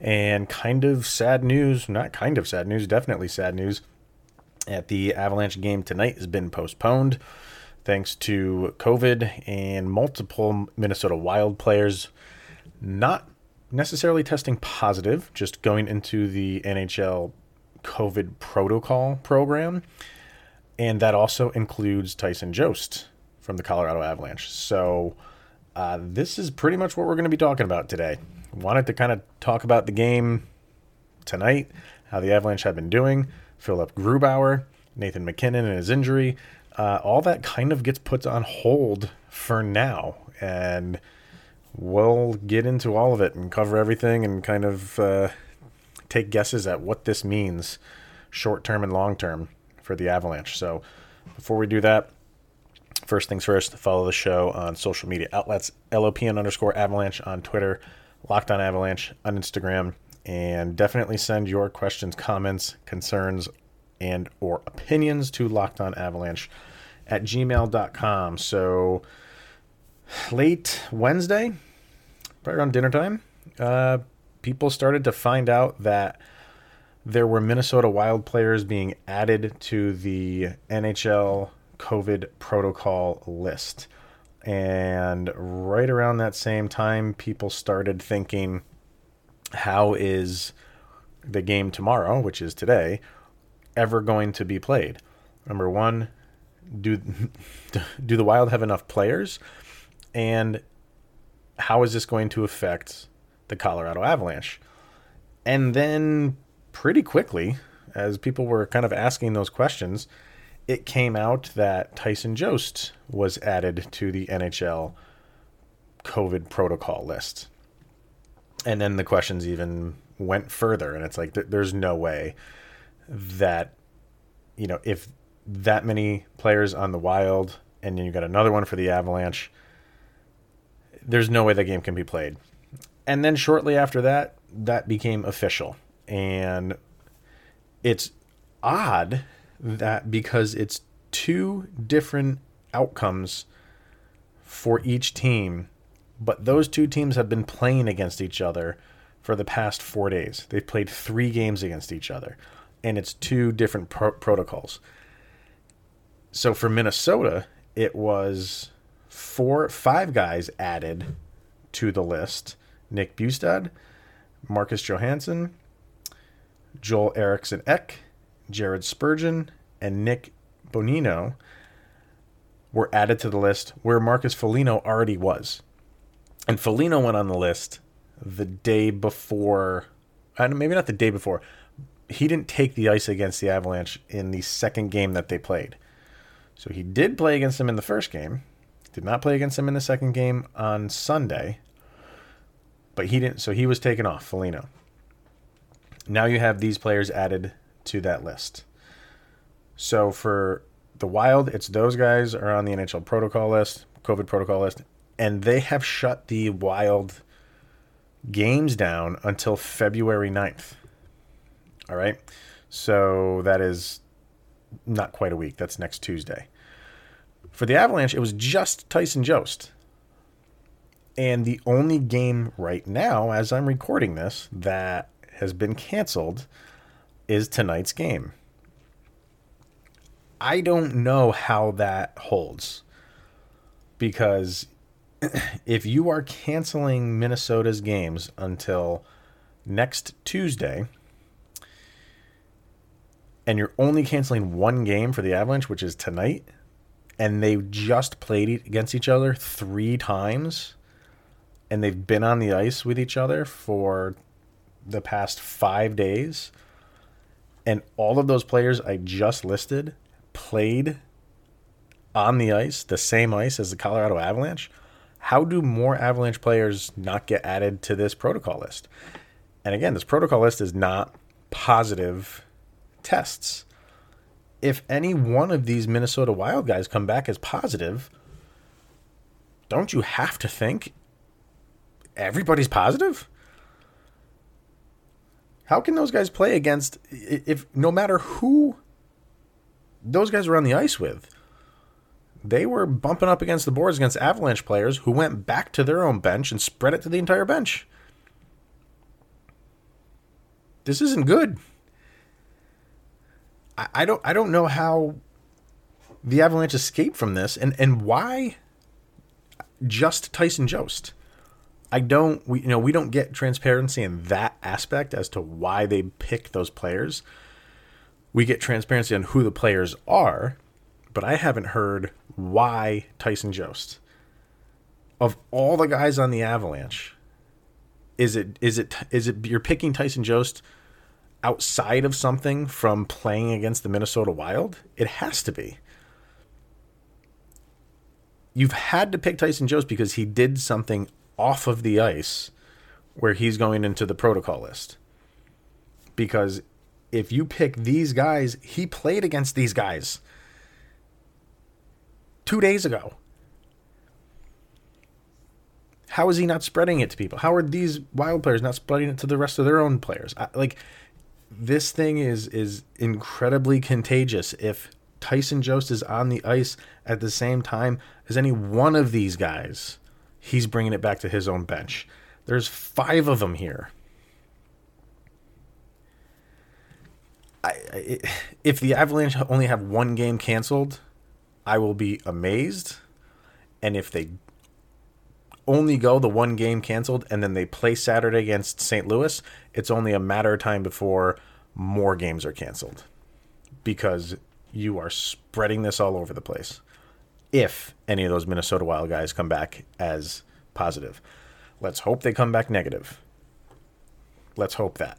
And kind of sad news, not kind of sad news, definitely sad news. At the Avalanche game tonight has been postponed thanks to COVID and multiple Minnesota Wild players not necessarily testing positive, just going into the NHL COVID protocol program. And that also includes Tyson Jost from the Colorado Avalanche. So, uh, this is pretty much what we're going to be talking about today. Wanted to kind of talk about the game tonight, how the Avalanche have been doing, Philipp Grubauer, Nathan MacKinnon and his injury. Uh, all that kind of gets put on hold for now. And we'll get into all of it and cover everything and kind of uh, take guesses at what this means short term and long term for the Avalanche. So before we do that, first things first, follow the show on social media outlets LOPN underscore avalanche on Twitter, Locked on Avalanche on Instagram, and definitely send your questions, comments, concerns, and or opinions to locked on avalanche at gmail.com. So late Wednesday, right around dinner time, uh, people started to find out that there were Minnesota Wild players being added to the NHL COVID protocol list. And right around that same time, people started thinking, how is the game tomorrow, which is today, ever going to be played? Number one, do do the Wild have enough players? And how is this going to affect the Colorado Avalanche? And then pretty quickly, as people were kind of asking those questions, it came out that Tyson Jost was added to the NHL COVID protocol list. And then the questions even went further, and it's like th- there's no way that you know if that many players on the Wild, and then you got another one for the Avalanche. There's no way the game can be played. And then shortly after that, that became official, and it's odd that because it's two different outcomes for each team, but those two teams have been playing against each other for the past four days. They've played three games against each other, and it's two different pro- protocols. So for Minnesota, it was four, five guys added to the list: Nick Bjugstad, Marcus Johansson, Joel Eriksson Ek, Jared Spurgeon, and Nick Bonino were added to the list where Marcus Foligno already was. And Foligno went on the list the day before, uh, maybe not the day before. He didn't take the ice against the Avalanche in the second game that they played. So he did play against them in the first game, did not play against them in the second game on Sunday, but he didn't, so he was taken off, Foligno. Now you have these players added to that list. So for the Wild, it's those guys are on the NHL protocol list, COVID protocol list, and they have shut the Wild games down until February 9th. All right. So that is not quite a week. That's next Tuesday. For the Avalanche, it was just Tyson Jost. And the only game right now, as I'm recording this, that has been canceled is tonight's game. I don't know how that holds because if you are canceling Minnesota's games until next Tuesday and you're only canceling one game for the Avalanche, which is tonight, and they just played against each other three times and they've been on the ice with each other for the past five days, and all of those players I just listed played on the ice, the same ice as the Colorado Avalanche, how do more Avalanche players not get added to this protocol list? And again, this protocol list is not positive tests. If any one of these Minnesota Wild guys come back as positive, don't you have to think everybody's positive? How can those guys play against if no matter who those guys were on the ice with? They were bumping up against the boards against Avalanche players who went back to their own bench and spread it to the entire bench. This isn't good. I, I don't I don't know how the Avalanche escaped from this and, and why just Tyson Jost. I don't we you know we don't get transparency in that aspect as to why they pick those players. We get transparency on who the players are, but I haven't heard why Tyson Jost. Of all the guys on the Avalanche, is it is it is it you're picking Tyson Jost outside of something from playing against the Minnesota Wild? It has to be. You've had to pick Tyson Jost because he did something off of the ice where he's going into the protocol list. Because if you pick these guys, he played against these guys two days ago. How is he not spreading it to people? How are these wild players not spreading it to the rest of their own players? I, like this thing is is incredibly contagious if Tyson Jost is on the ice at the same time as any one of these guys he's bringing it back to his own bench. There's five of them here. I, I, if the Avalanche only have one game canceled, I will be amazed. And if they only go the one game canceled and then they play Saturday against St. Louis, it's only a matter of time before more games are canceled because you are spreading this all over the place if any of those Minnesota Wild guys come back as positive. Let's hope they come back negative. Let's hope that.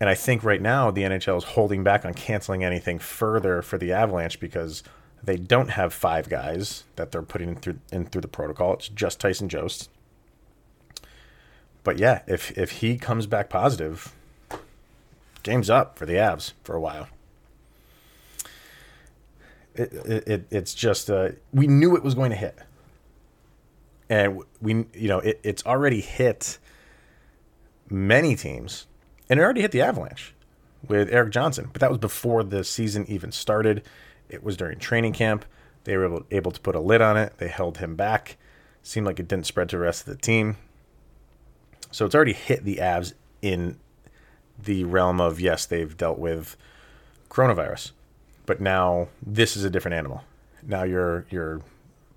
And I think right now the NHL is holding back on canceling anything further for the Avalanche because they don't have five guys that they're putting in through in through the protocol. It's just Tyson Jost. But yeah, if if he comes back positive, game's up for the Avs for a while it, it, it's just uh, we knew it was going to hit, and we you know it, it's already hit many teams, and it already hit the Avalanche with Erik Johnson, but that was before the season even started. It was during training camp. They were able, able to put a lid on it. They held him back. Seemed like it didn't spread to the rest of the team. So it's already hit the Avs in the realm of yes, they've dealt with coronavirus but now this is a different animal. Now you're you're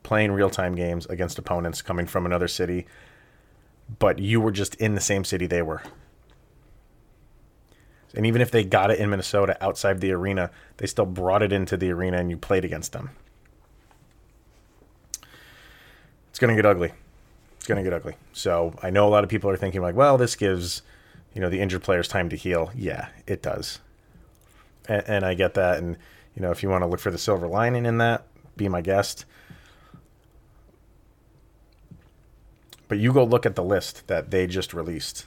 playing real time games against opponents coming from another city, but you were just in the same city they were. And even if they got it in Minnesota outside the arena, they still brought it into the arena and you played against them. It's going to get ugly. It's going to get ugly. So I know a lot of people are thinking, like, well, this gives, you know, the injured players time to heal. Yeah, it does. And, and I get that. And, you know, if you want to look for the silver lining in that, be my guest. But you go look at the list that they just released.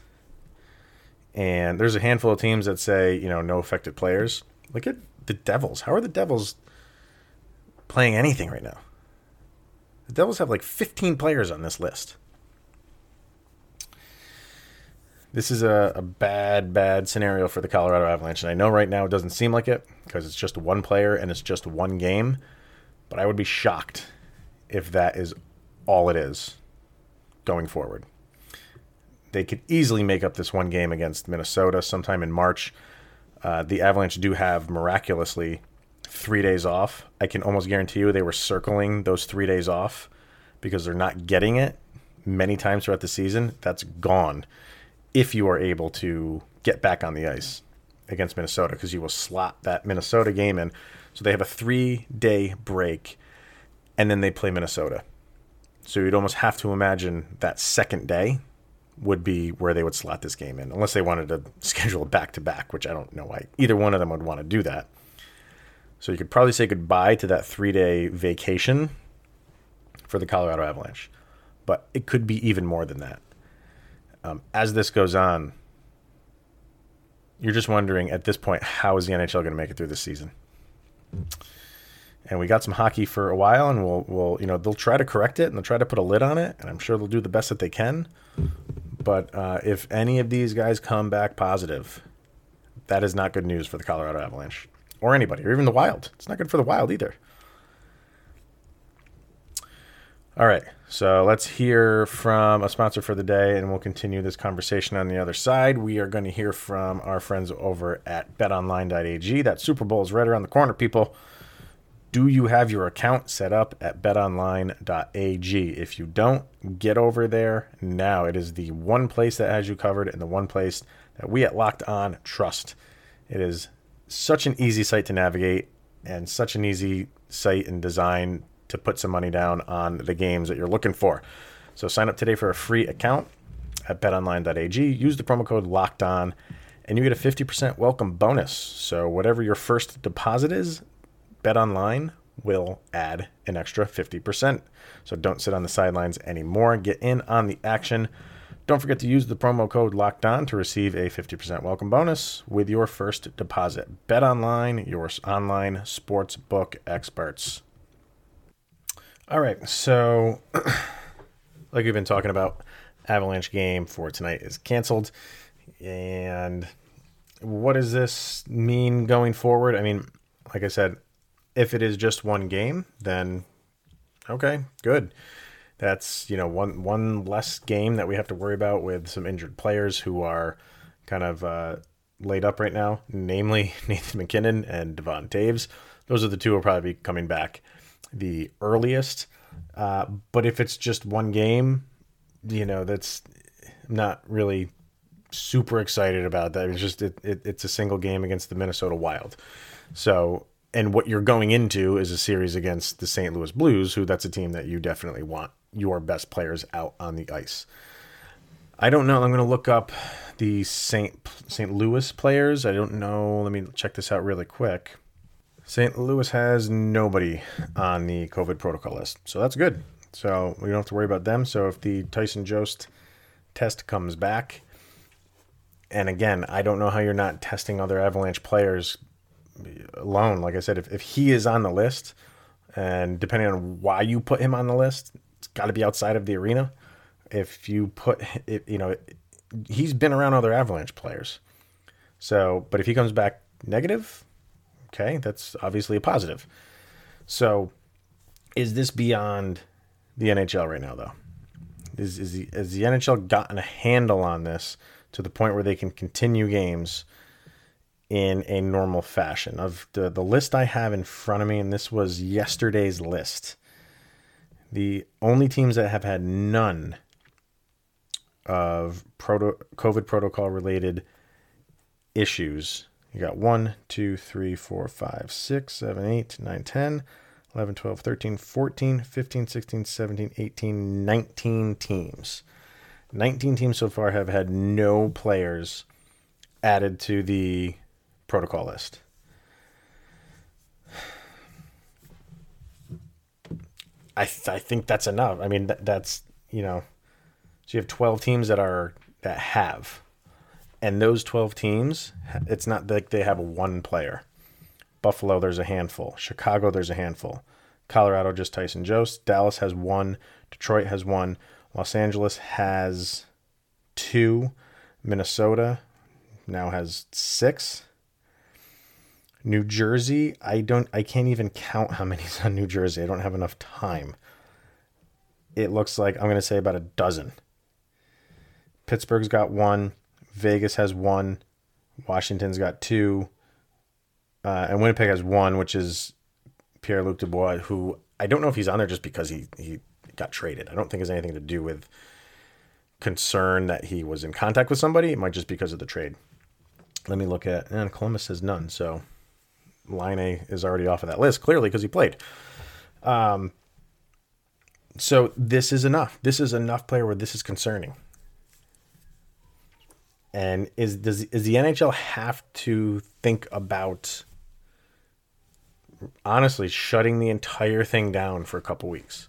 And there's a handful of teams that say, you know, no affected players. Look at the Devils. How are the Devils playing anything right now? The Devils have like 15 players on this list. This is a, a bad, bad scenario for the Colorado Avalanche. And I know right now it doesn't seem like it because it's just one player and it's just one game. But I would be shocked if that is all it is going forward. They could easily make up this one game against Minnesota sometime in March. Uh, the Avalanche do have miraculously three days off. I can almost guarantee you they were circling those three days off because they're not getting it many times throughout the season. That's gone if you are able to get back on the ice against Minnesota because you will slot that Minnesota game in. So they have a three day break and then they play Minnesota. So you'd almost have to imagine that second day would be where they would slot this game in, unless they wanted to schedule it back to back, which I don't know why either one of them would want to do that. So you could probably say goodbye to that three day vacation for the Colorado Avalanche. But it could be even more than that um, as this goes on, you're just wondering at this point, how is the NHL going to make it through this season? And we got some hockey for a while, and we'll, we'll, you know, they'll try to correct it and they'll try to put a lid on it, and I'm sure they'll do the best that they can. But uh, if any of these guys come back positive, that is not good news for the Colorado Avalanche or anybody, or even the Wild. It's not good for the Wild either. All right, so let's hear from a sponsor for the day, and we'll continue this conversation on the other side. We are going to hear from our friends over at betonline.ag. That Super Bowl is right around the corner, people. Do you have your account set up at betonline.ag? If you don't, get over there now. It is the one place that has you covered and the one place that we at Locked On trust. It is such an easy site to navigate and such an easy site and design to put some money down on the games that you're looking for. So sign up today for a free account at betonline.ag. Use the promo code locked on and you get a 50% welcome bonus. So whatever your first deposit is, betonline will add an extra 50%. So don't sit on the sidelines anymore. Get in on the action. Don't forget to use the promo code locked on to receive a 50% welcome bonus with your first deposit. Bet online, your online sports book experts. All right, so like we've been talking about, Avalanche game for tonight is canceled. And what does this mean going forward? I mean, like I said, if it is just one game, then okay, good. That's you know one one less game that we have to worry about with some injured players who are kind of uh, laid up right now, namely Nathan MacKinnon and Devon Toews. Those are the two who will probably be coming back the earliest. Uh, but if it's just one game, you know, that's not really super excited about that. It's just it, it, it's a single game against the Minnesota Wild. So, and what you're going into is a series against the St. Louis Blues, who that's a team that you definitely want your best players out on the ice. I don't know. I'm going to look up the St. St. Louis players. I don't know. Let me check this out really quick. St. Louis has nobody on the COVID protocol list, so that's good. So we don't have to worry about them. So if the Tyson Jost test comes back, and again, I don't know how you're not testing other Avalanche players alone. Like I said, if, if he is on the list, and depending on why you put him on the list, it's got to be outside of the arena. If you put, it, you know, he's been around other Avalanche players. So, but if he comes back negative, Okay, that's obviously a positive. So, is this beyond the NHL right now, though? Is is the, has the NHL gotten a handle on this to the point where they can continue games in a normal fashion? Of the the list I have in front of me, and this was yesterday's list. The only teams that have had none of proto, COVID protocol related issues you got 1, 2, 3, 4, 5, 6, 7, 8, 9, 10, 11, 12, 13, 14, 15, 16, 17, 18, 19 teams. 19 teams so far have had no players added to the protocol list. I, th- I think that's enough. I mean, th- that's, you know, so you have 12 teams that are, that have and those 12 teams, it's not like they have one player. Buffalo, there's a handful. Chicago, there's a handful. Colorado, just Tyson Jost. Dallas has one. Detroit has one. Los Angeles has two. Minnesota now has six. New Jersey, I don't I can't even count how many's on New Jersey. I don't have enough time. It looks like I'm going to say about a dozen. Pittsburgh's got one. Vegas has one. Washington's got two. Uh, and Winnipeg has one, which is Pierre Luc Dubois, who I don't know if he's on there just because he, he got traded. I don't think it has anything to do with concern that he was in contact with somebody. It might just because of the trade. Let me look at, and Columbus has none. So Laine is already off of that list, clearly because he played. Um, so this is enough. This is enough player where this is concerning. And is does is the NHL have to think about honestly shutting the entire thing down for a couple weeks?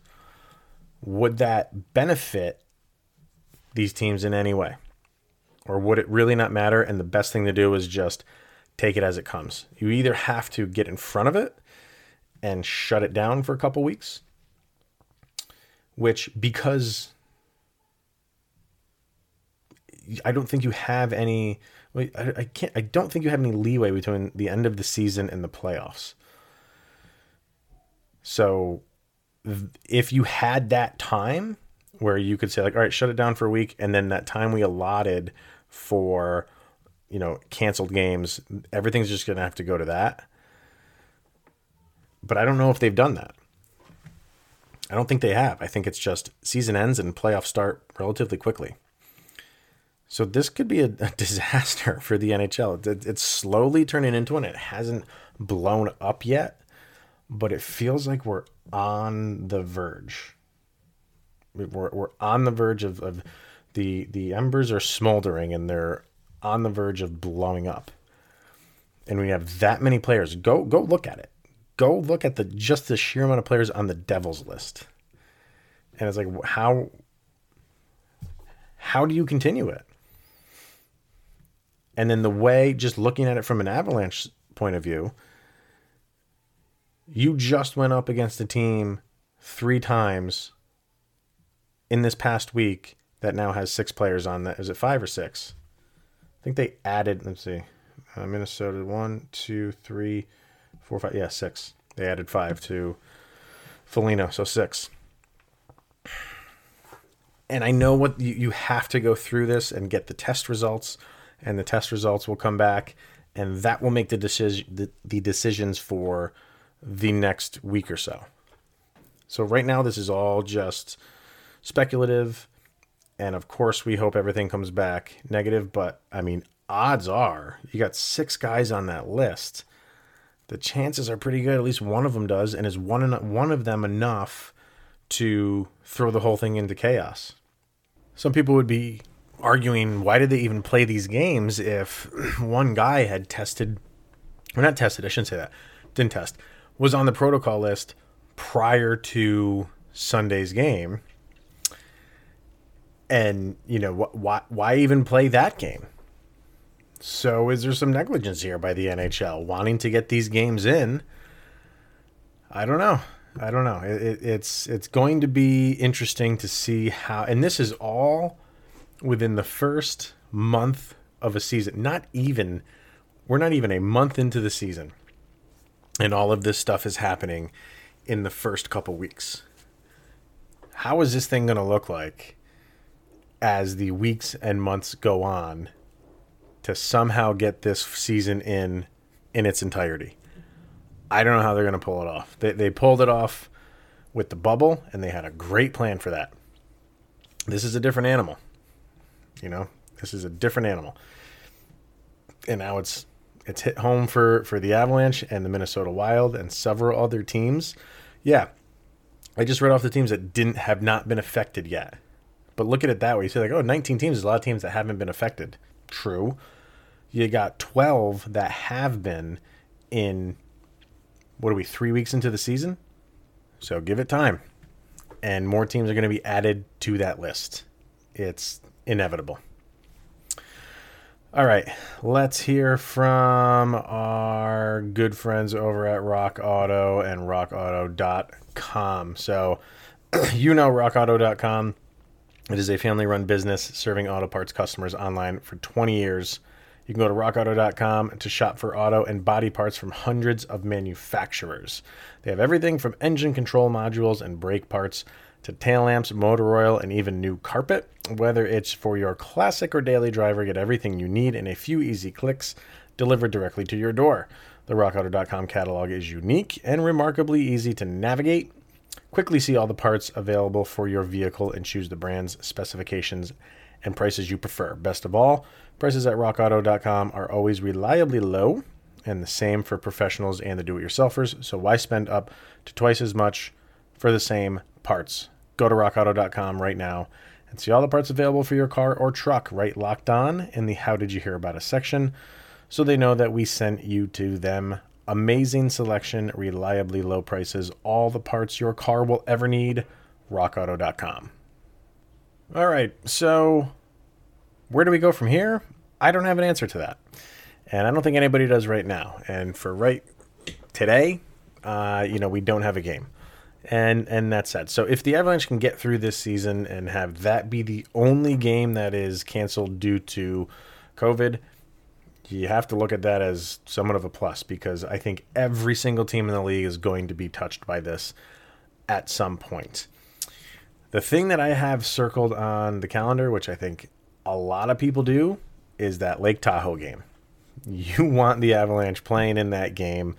Would that benefit these teams in any way? Or would it really not matter? And the best thing to do is just take it as it comes. You either have to get in front of it and shut it down for a couple weeks, which because I don't think you have any. I, can't. I don't think you have any leeway between the end of the season and the playoffs. So, if you had that time where you could say like, all right, shut it down for a week, and then that time we allotted for, you know, canceled games, everything's just gonna have to go to that. But I don't know if they've done that. I don't think they have. I think it's just season ends and playoffs start relatively quickly. So this could be a, a disaster for the NHL. It, it's slowly turning into one. It hasn't blown up yet, but it feels like we're on the verge. We're, we're on the verge of, of the the embers are smoldering and they're on the verge of blowing up. And we have that many players. Go go look at it. Go look at the just the sheer amount of players on the Devils list. And it's like how how do you continue it? And then the way, just looking at it from an Avalanche point of view, you just went up against a team three times in this past week that now has six players on that. Is it five or six? I think they added, let's see, uh, Minnesota one, two, three, four, five. Yeah, six. They added five to Foligno, so six. And I know what you, you have to go through this and get the test results and the test results will come back, and that will make the decision the, the decisions for the next week or so. So right now, this is all just speculative, and of course, we hope everything comes back negative. But I mean, odds are you got six guys on that list. The chances are pretty good. At least one of them does, and is one one of them enough to throw the whole thing into chaos. Some people would be arguing why did they even play these games if one guy had tested or not tested, I shouldn't say that, didn't test, was on the protocol list prior to Sunday's game. And, you know, why, why even play that game? So is there some negligence here by the NHL wanting to get these games in? I don't know. I don't know. It, it's it's going to be interesting to see how, and this is all within the first month of a season, not even, we're not even a month into the season. And all of this stuff is happening in the first couple weeks. How is this thing going to look like as the weeks and months go on to somehow get this season in in its entirety? I don't know how they're going to pull it off. They, they pulled it off with the bubble, and they had a great plan for that. This is a different animal. You know, this is a different animal. And now it's it's hit home for for the Avalanche and the Minnesota Wild and several other teams. Yeah. I just read off the teams that didn't have not been affected yet. But look at it that way. You say like, "Oh, 19 teams is a lot of teams that haven't been affected." True. You got 12 that have been in what are we 3 weeks into the season? So give it time. And more teams are going to be added to that list. It's inevitable. All right, let's hear from our good friends over at Rock Auto and rockauto.com. So, you know rockauto.com. It is a family run business serving auto parts customers online for 20 years. You can go to rockauto.com to shop for auto and body parts from hundreds of manufacturers. They have everything from engine control modules and brake parts to tail lamps, motor oil, and even new carpet. Whether it's for your classic or daily driver, get everything you need in a few easy clicks delivered directly to your door. The rockauto.com catalog is unique and remarkably easy to navigate. Quickly see all the parts available for your vehicle and choose the brands, specifications, and prices you prefer. Best of all, prices at rockauto.com are always reliably low and the same for professionals and the do it yourselfers. So why spend up to twice as much for the same parts. Go to rockauto.com right now and see all the parts available for your car or truck right locked on in the How Did You Hear About Us section so they know that we sent you to them. Amazing selection, reliably low prices, all the parts your car will ever need. RockAuto.com. All right, so Where do we go from here? I don't have an answer to that. And I don't think anybody does right now. And for right today, uh, you know, we don't have a game. And and that's sad. So if the Avalanche can get through this season and have that be the only game that is canceled due to COVID, you have to look at that as somewhat of a plus because I think every single team in the league is going to be touched by this at some point. The thing that I have circled on the calendar, which I think a lot of people do, is that Lake Tahoe game. You want the Avalanche playing in that game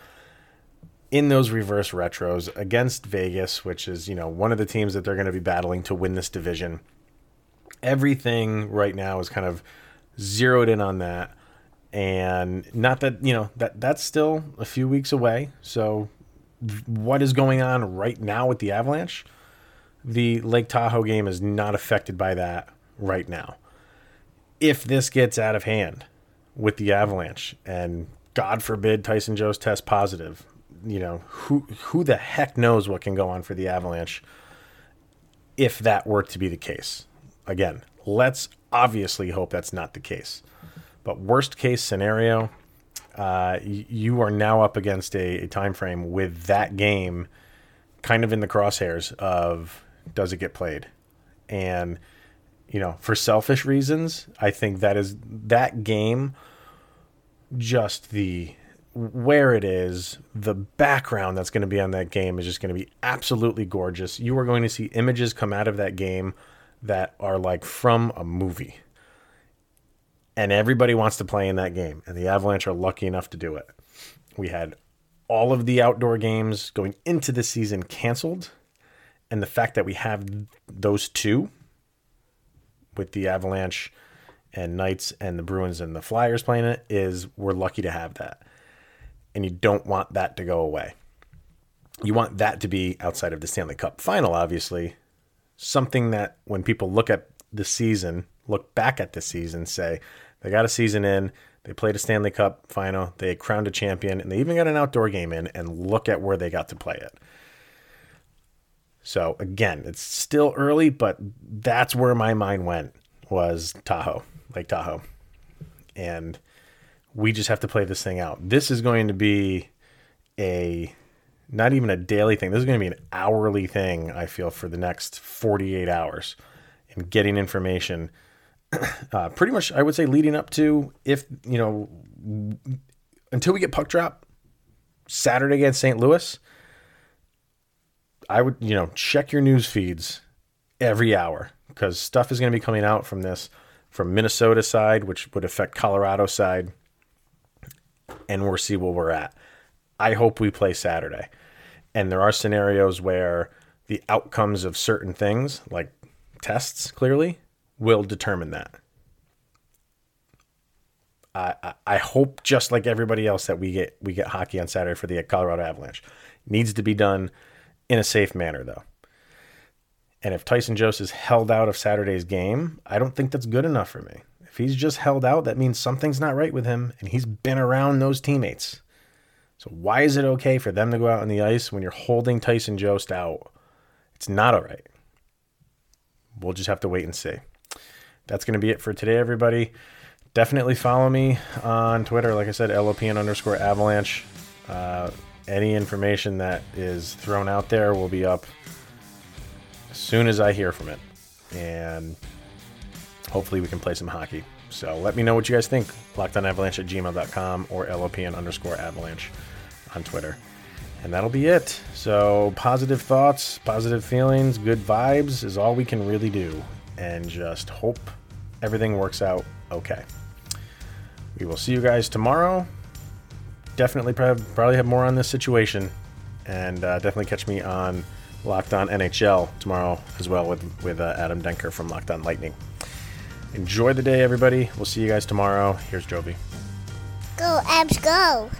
in those reverse retros against Vegas, which is, you know, one of the teams that they're going to be battling to win this division. Everything right now is kind of zeroed in on that. And not that, you know, that that's still a few weeks away. So what is going on right now with the Avalanche? The Lake Tahoe game is not affected by that right now. If this gets out of hand with the Avalanche and God forbid Tyson Jost test positive, you know, who who the heck knows what can go on for the Avalanche if that were to be the case. Again, let's obviously hope that's not the case. But worst case scenario, uh, you are now up against a, a time frame with that game kind of in the crosshairs of does it get played? And you know, for selfish reasons, I think that is that game just the where it is, the background that's going to be on that game is just going to be absolutely gorgeous. You are going to see images come out of that game that are like from a movie. And everybody wants to play in that game, and the Avalanche are lucky enough to do it. We had all of the outdoor games going into the season canceled, and the fact that we have those two with the Avalanche and Knights and the Bruins and the Flyers playing it is we're lucky to have that and you don't want that to go away. You want that to be outside of the Stanley Cup final, obviously. Something that when people look at the season, look back at the season, say, they got a season in, they played a Stanley Cup final, they crowned a champion, and they even got an outdoor game in, and look at where they got to play it. So again, it's still early, but that's where my mind went was Tahoe, Lake Tahoe. And we just have to play this thing out. This is going to be a not even a daily thing. This is going to be an hourly thing, I feel, for the next 48 hours and getting information. Uh, pretty much, I would say, leading up to if, you know, until we get puck drop Saturday against St. Louis, I would, you know, check your news feeds every hour because stuff is going to be coming out from this from Minnesota side, which would affect Colorado side and we'll see where we're at. I hope we play Saturday. And there are scenarios where the outcomes of certain things, like tests, clearly, will determine that. I, I hope just like everybody else that we get we get hockey on Saturday for the Colorado Avalanche. Needs to be done in a safe manner though. And if Tyson Jost is held out of Saturday's game, I don't think that's good enough for me. If he's just held out, that means something's not right with him, and he's been around those teammates. So why is it okay for them to go out on the ice when you're holding Tyson Jost out? It's not all right. We'll just have to wait and see. That's going to be it for today, everybody. Definitely follow me on Twitter. Like I said, LOPN underscore avalanche. Uh, any information that is thrown out there will be up as soon as I hear from it. And hopefully we can play some hockey. So let me know what you guys think. LockedOnAvalanche at gmail.com or LOPN underscore avalanche on Twitter. And that'll be it. So positive thoughts, positive feelings, good vibes is all we can really do. And just hope everything works out okay. We will see you guys tomorrow. Definitely probably have more on this situation. And uh, definitely catch me on Locked On NHL tomorrow as well with, with uh, Adam Denker from Locked On Lightning. Enjoy the day, everybody. We'll see you guys tomorrow. Here's Jovi. Go, Avs, go.